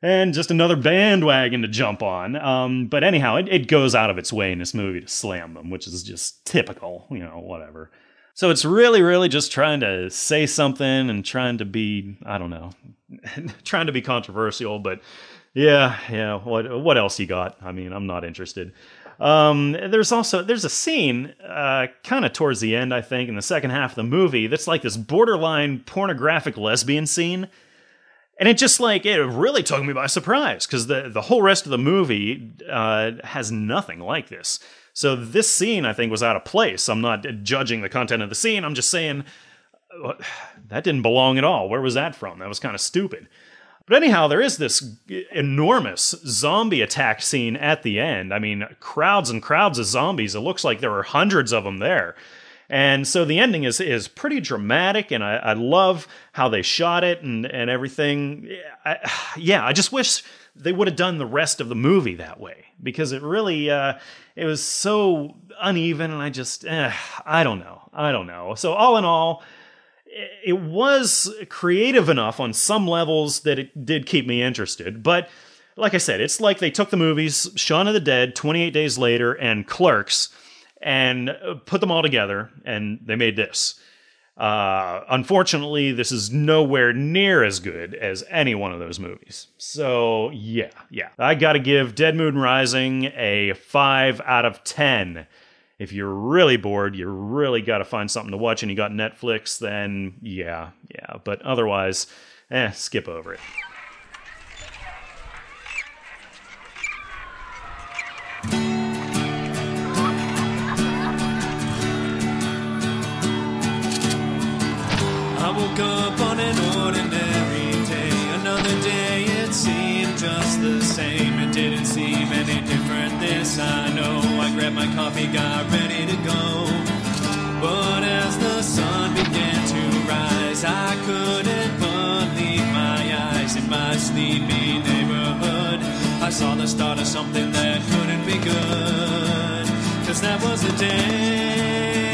And just another bandwagon to jump on. Um, but anyhow, it, it goes out of its way in this movie to slam them, which is just typical, you know, whatever. So it's really, really just trying to say something and trying to be, I don't know, trying to be controversial. But yeah, yeah. What what else you got? I mean, I'm not interested. Um, there's also there's a scene, uh, kind of towards the end, I think, in the second half of the movie, that's like this borderline pornographic lesbian scene. And it just like it really took me by surprise because the the whole rest of the movie uh, has nothing like this. So this scene, I think, was out of place. I'm not judging the content of the scene. I'm just saying uh, that didn't belong at all. Where was that from? That was kind of stupid. But anyhow, there is this enormous zombie attack scene at the end. I mean, crowds and crowds of zombies. It looks like there were hundreds of them there. And so the ending is is pretty dramatic, and I, I love how they shot it and, and everything. I, yeah, I just wish they would have done the rest of the movie that way because it really uh, it was so uneven and i just eh, i don't know. I don't know. So all in all it was creative enough on some levels that it did keep me interested. But like i said it's like they took the movies shaun of the dead 28 days later and clerks and put them all together, and they made this. Uh, unfortunately, this is nowhere near as good as any one of those movies. So, yeah, yeah. I gotta give Dead Moon Rising a 5 out of 10. If you're really bored, you really gotta find something to watch and you got Netflix, then yeah, yeah. But otherwise, eh, skip over it. Woke up on an ordinary day. Another day, it seemed just the same. It didn't seem any different this, I know. I grabbed my coffee, got ready to go. But as the sun began to rise, I couldn't believe my eyes in my sleepy neighborhood. I saw the start of something that couldn't be good. Cause that was the day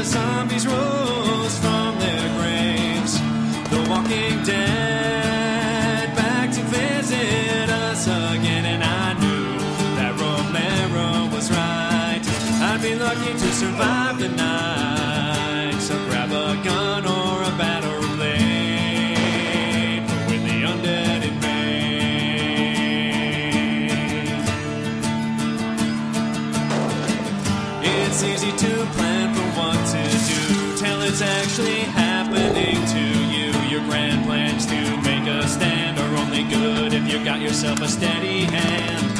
the zombies rose from their graves. The walking dead back to visit us again, and I knew that Romero was right. I'd be lucky to survive the night. Yourself a steady hand.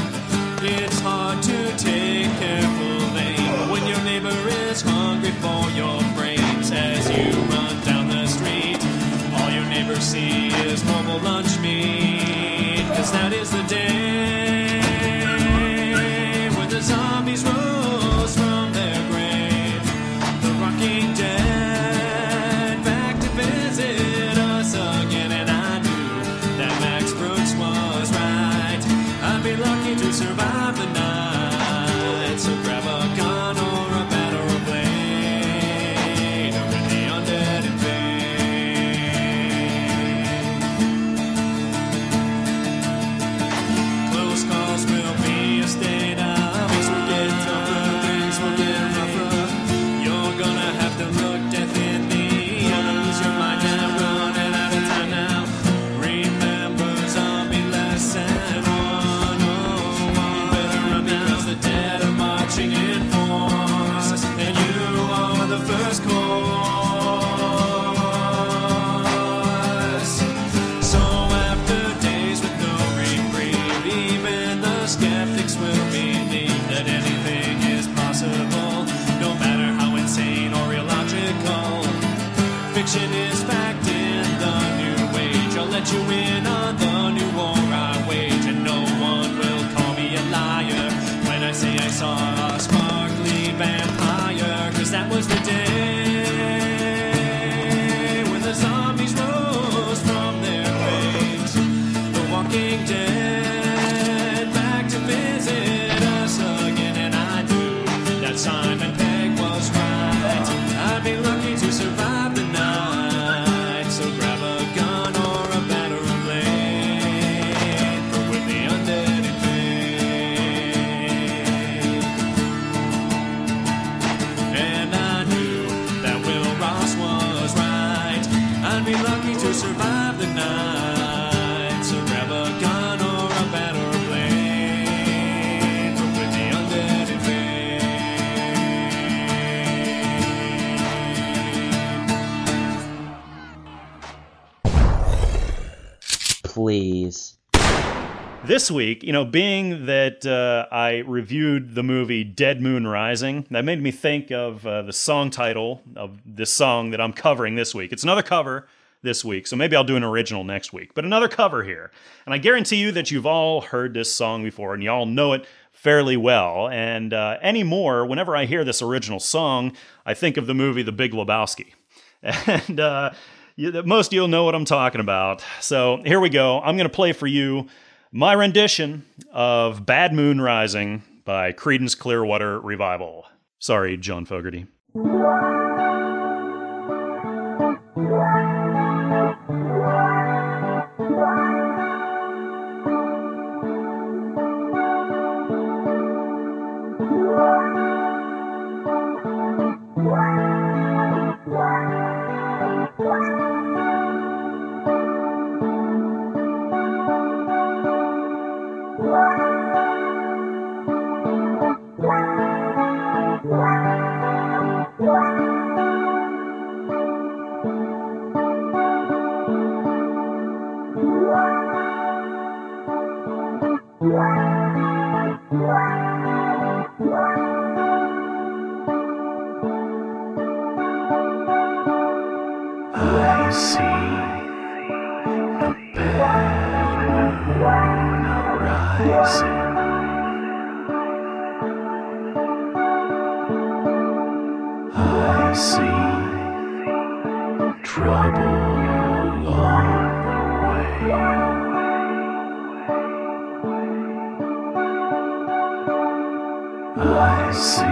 It's hard to take careful aim when your neighbor is hungry for your brains as you run down the street. All your neighbors see is mobile lunch meat, cause that is the day to survive the night. So grab a gun This week, you know, being that uh, I reviewed the movie Dead Moon Rising, that made me think of uh, the song title of this song that I'm covering this week. It's another cover this week, so maybe I'll do an original next week, but another cover here. And I guarantee you that you've all heard this song before and you all know it fairly well. And uh, anymore, whenever I hear this original song, I think of the movie The Big Lebowski. And uh, most of you'll know what I'm talking about. So here we go. I'm going to play for you my rendition of Bad Moon Rising by Creedence Clearwater Revival. Sorry, John Fogerty. see a bad moon arising. I see trouble along the way. I see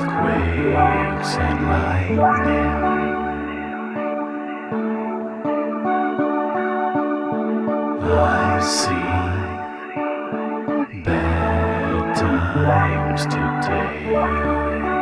earthquakes and lightning. I see bad times today.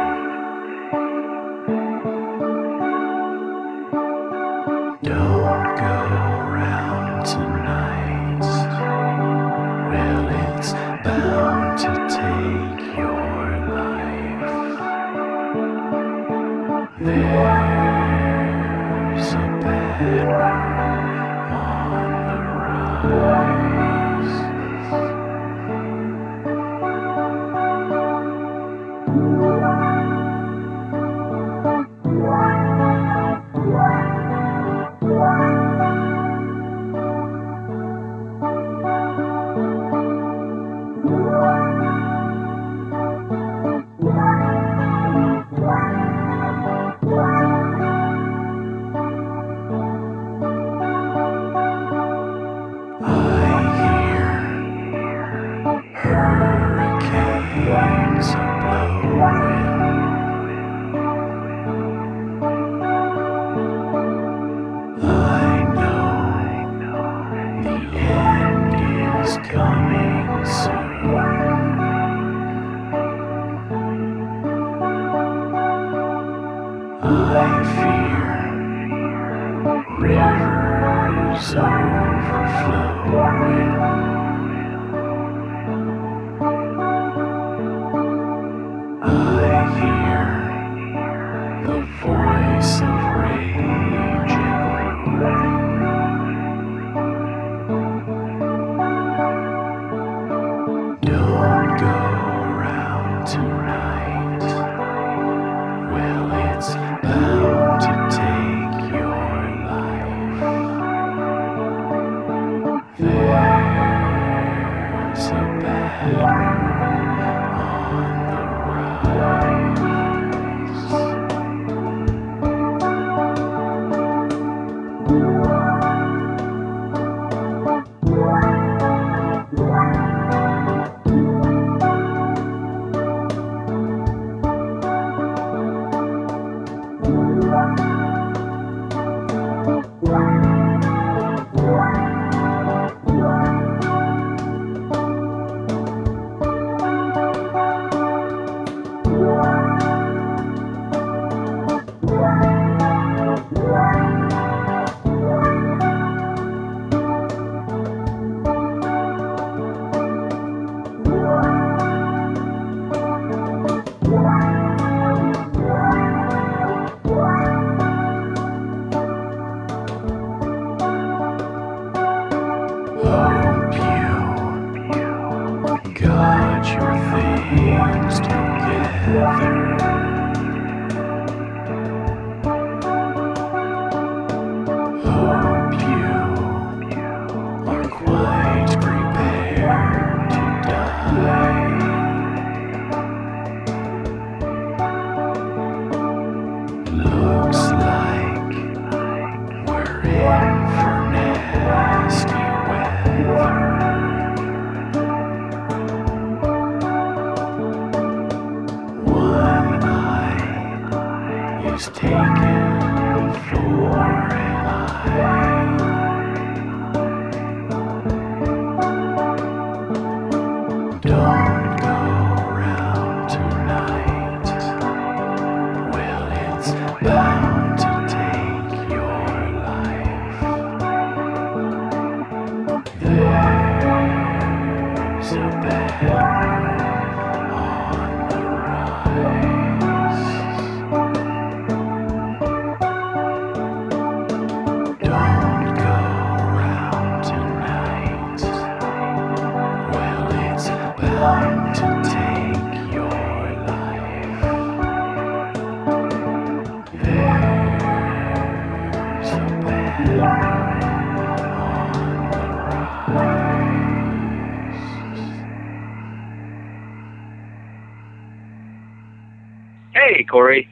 Corey.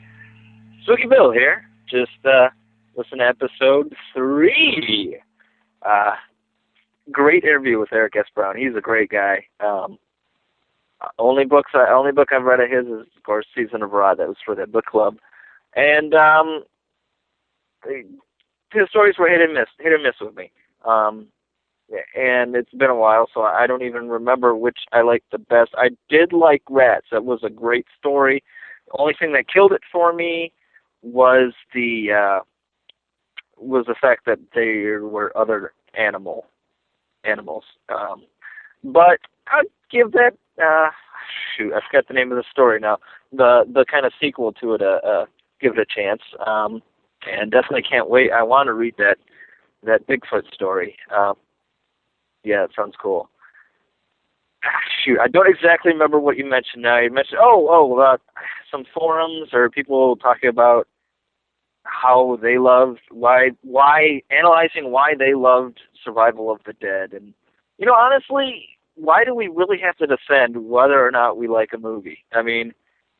Spooky Bill here. Just uh, listen to episode three. Uh, great interview with Eric S. Brown. He's a great guy. Um, only books, I, only book I've read of his is, of course, Season of Rot. That was for the book club, and um, his stories were hit and miss, hit and miss with me. Um, and it's been a while, so I don't even remember which I liked the best. I did like Rats. That was a great story. Only thing that killed it for me was the uh, was the fact that there were other animal animals. Um, but I'd give that uh, shoot, I forgot the name of the story now. The the kind of sequel to it, uh, uh give it a chance. Um, and definitely can't wait. I want to read that that Bigfoot story. Um, yeah, it sounds cool. Shoot, I don't exactly remember what you mentioned now. You mentioned oh oh about some forums or people talking about how they loved why why analyzing why they loved Survival of the Dead and you know honestly why do we really have to defend whether or not we like a movie? I mean,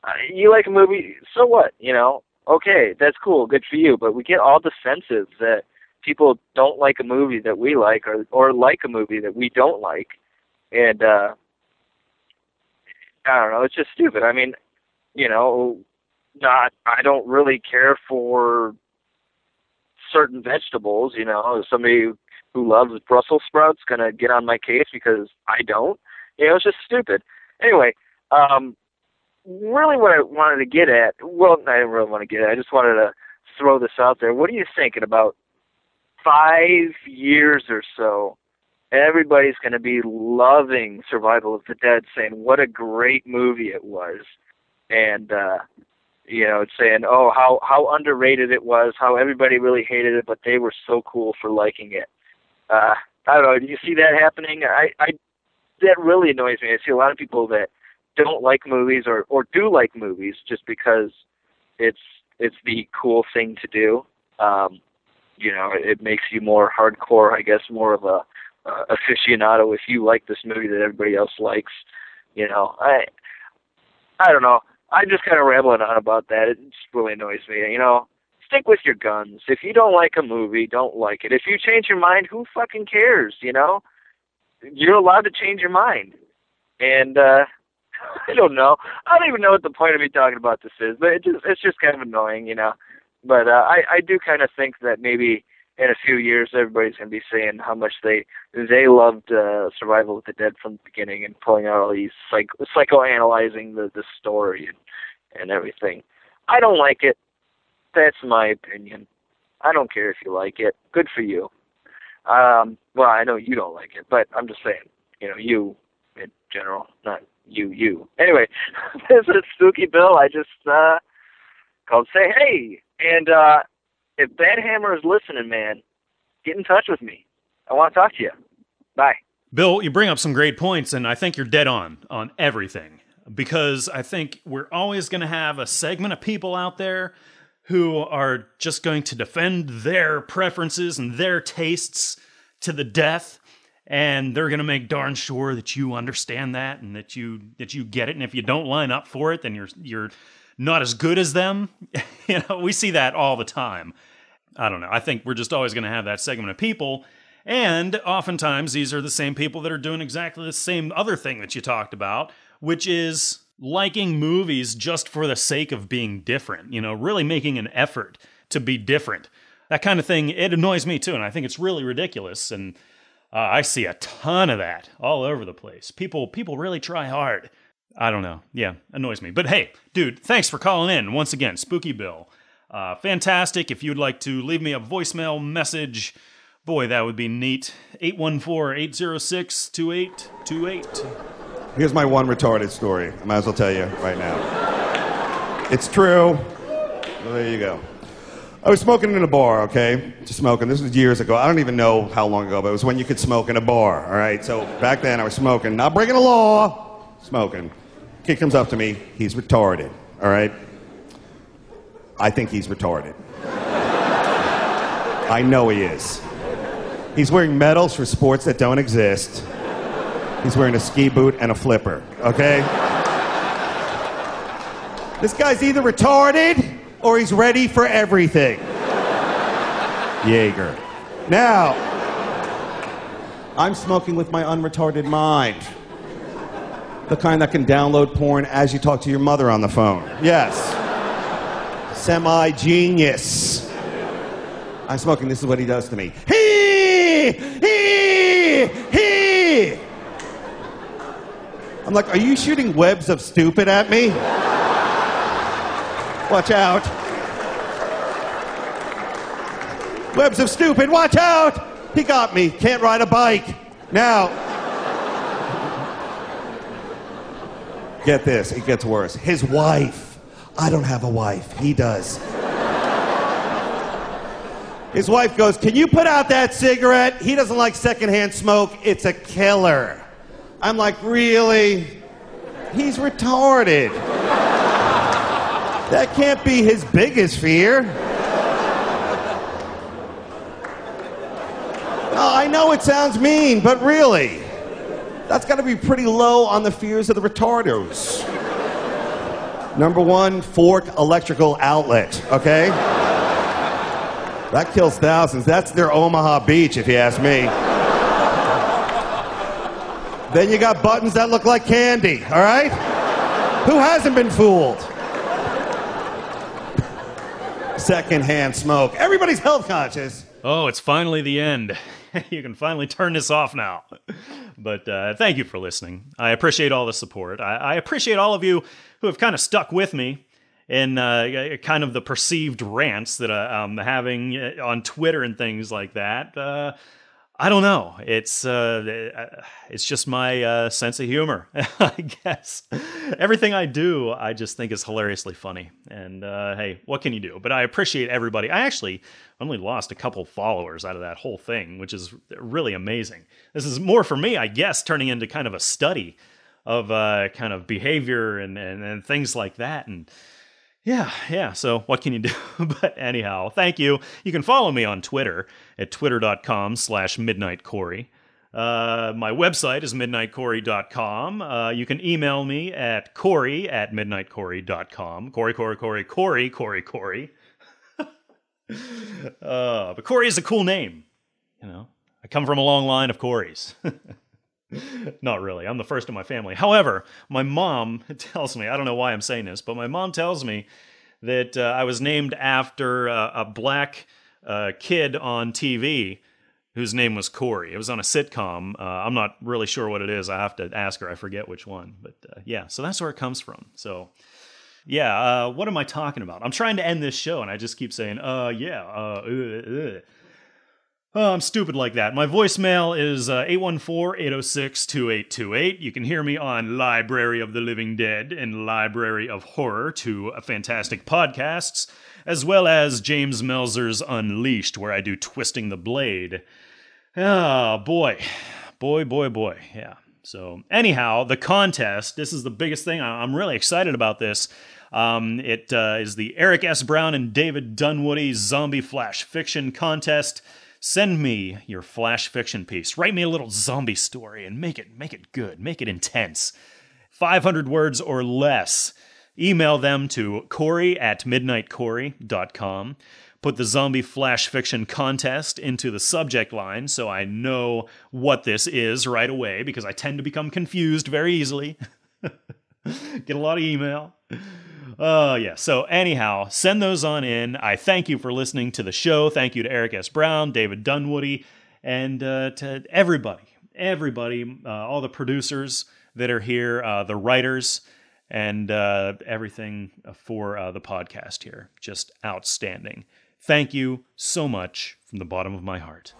uh, you like a movie, so what? You know, okay, that's cool, good for you. But we get all defensive that people don't like a movie that we like, or or like a movie that we don't like, and uh, I don't know. It's just stupid. I mean, you know, not. I don't really care for certain vegetables. You know, somebody who loves Brussels sprouts gonna get on my case because I don't. You know, it's just stupid. Anyway, um, really what I wanted to get at, well, I didn't really want to get at. I just wanted to throw this out there. What are you thinking about five years or so? Everybody's going to be loving Survival of the Dead, saying what a great movie it was, and uh, you know, saying, oh, how how underrated it was, how everybody really hated it, but they were so cool for liking it. Uh, I don't know. Do you see that happening? I, I that really annoys me. I see a lot of people that don't like movies or or do like movies just because it's it's the cool thing to do. Um, you know, it, it makes you more hardcore, I guess, more of a uh, aficionado if you like this movie that everybody else likes. You know, I I don't know. I'm just kind of rambling on about that. It just really annoys me. You know, stick with your guns. If you don't like a movie, don't like it. If you change your mind, who fucking cares? You know, you're allowed to change your mind. And uh I don't know. I don't even know what the point of me talking about this is, but it just it's just kind of annoying, you know. But uh, I I do kind of think that maybe in a few years everybody's gonna be saying how much they they loved uh, Survival of the Dead from the beginning and pulling out all these psych psychoanalyzing the the story and and everything. I don't like it. That's my opinion. I don't care if you like it. Good for you. Um, well, I know you don't like it, but I'm just saying, you know, you in general, not you, you. Anyway, this is Spooky Bill. I just uh, called to say hey. And uh, if Bad Hammer is listening, man, get in touch with me. I want to talk to you. Bye. Bill, you bring up some great points, and I think you're dead on on everything because I think we're always going to have a segment of people out there who are just going to defend their preferences and their tastes to the death and they're going to make darn sure that you understand that and that you that you get it and if you don't line up for it then you're you're not as good as them you know we see that all the time i don't know i think we're just always going to have that segment of people and oftentimes these are the same people that are doing exactly the same other thing that you talked about which is liking movies just for the sake of being different you know really making an effort to be different that kind of thing it annoys me too and i think it's really ridiculous and uh, I see a ton of that all over the place. People people really try hard. I don't know. Yeah, annoys me. But hey, dude, thanks for calling in once again, Spooky Bill. Uh, fantastic. If you'd like to leave me a voicemail message, boy, that would be neat. 814 806 2828. Here's my one retarded story. I might as well tell you right now. It's true. Well, there you go. I was smoking in a bar, okay? Just smoking. This was years ago. I don't even know how long ago, but it was when you could smoke in a bar, all right? So back then I was smoking, not breaking the law, smoking. Kid comes up to me. He's retarded, all right? I think he's retarded. I know he is. He's wearing medals for sports that don't exist. He's wearing a ski boot and a flipper, okay? This guy's either retarded or he's ready for everything. Jaeger. Now, I'm smoking with my unretarded mind. The kind that can download porn as you talk to your mother on the phone. Yes. Semi genius. I'm smoking, this is what he does to me. He! He! He! I'm like, are you shooting webs of stupid at me? Watch out. Webs of stupid, watch out! He got me. Can't ride a bike. Now, get this, it gets worse. His wife. I don't have a wife. He does. His wife goes, Can you put out that cigarette? He doesn't like secondhand smoke. It's a killer. I'm like, Really? He's retarded. That can't be his biggest fear. Oh, I know it sounds mean, but really, that's got to be pretty low on the fears of the retardos. Number one, fork electrical outlet, okay? That kills thousands. That's their Omaha Beach, if you ask me. then you got buttons that look like candy, all right? Who hasn't been fooled? Secondhand smoke. Everybody's health conscious. Oh, it's finally the end. you can finally turn this off now. But uh, thank you for listening. I appreciate all the support. I, I appreciate all of you who have kind of stuck with me in uh, kind of the perceived rants that I'm having uh, on Twitter and things like that. Uh, I don't know. It's uh, it's just my uh, sense of humor, I guess. Everything I do, I just think is hilariously funny. And uh, hey, what can you do? But I appreciate everybody. I actually only lost a couple followers out of that whole thing, which is really amazing. This is more for me, I guess, turning into kind of a study of uh, kind of behavior and, and, and things like that. And yeah, yeah. So what can you do? but anyhow, thank you. You can follow me on Twitter at twitter.com slash midnightcorey. Uh, my website is midnightcorey.com. Uh, you can email me at corey at midnightcorey.com. Corey, Corey, Corey, Corey, Corey, Corey. Uh, but Corey is a cool name. You know, I come from a long line of Coreys. Not really. I'm the first in my family. However, my mom tells me, I don't know why I'm saying this, but my mom tells me that uh, I was named after uh, a black uh, kid on TV whose name was Corey. It was on a sitcom. Uh, I'm not really sure what it is. I have to ask her. I forget which one. But uh, yeah, so that's where it comes from. So yeah, uh, what am I talking about? I'm trying to end this show and I just keep saying, uh, yeah, uh, Oh, I'm stupid like that. My voicemail is 814 806 2828. You can hear me on Library of the Living Dead and Library of Horror, two fantastic podcasts, as well as James Melzer's Unleashed, where I do Twisting the Blade. Oh, boy. Boy, boy, boy. Yeah. So, anyhow, the contest. This is the biggest thing. I'm really excited about this. Um, it uh, is the Eric S. Brown and David Dunwoody Zombie Flash Fiction Contest. Send me your flash fiction piece. Write me a little zombie story and make it make it good, make it intense. 500 words or less. Email them to Corey at midnightcorey.com. Put the zombie flash fiction contest into the subject line so I know what this is right away because I tend to become confused very easily. Get a lot of email. Oh, uh, yeah. So, anyhow, send those on in. I thank you for listening to the show. Thank you to Eric S. Brown, David Dunwoody, and uh, to everybody, everybody, uh, all the producers that are here, uh, the writers, and uh, everything for uh, the podcast here. Just outstanding. Thank you so much from the bottom of my heart.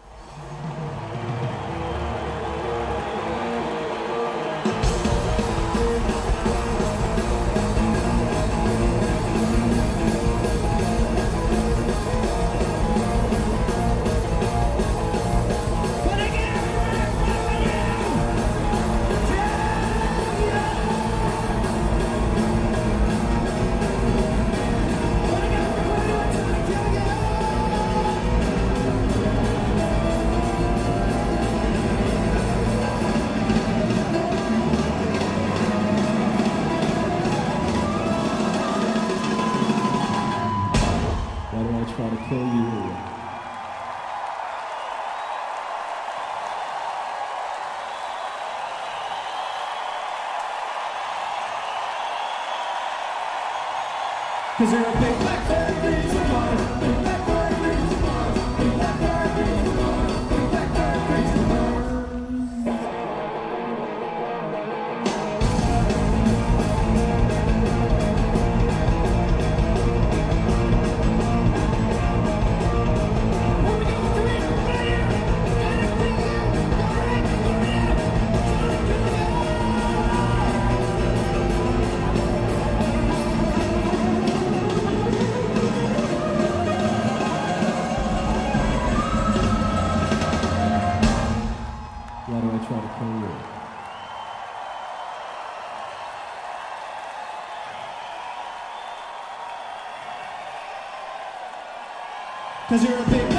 Cause you're a big Cause you're a big.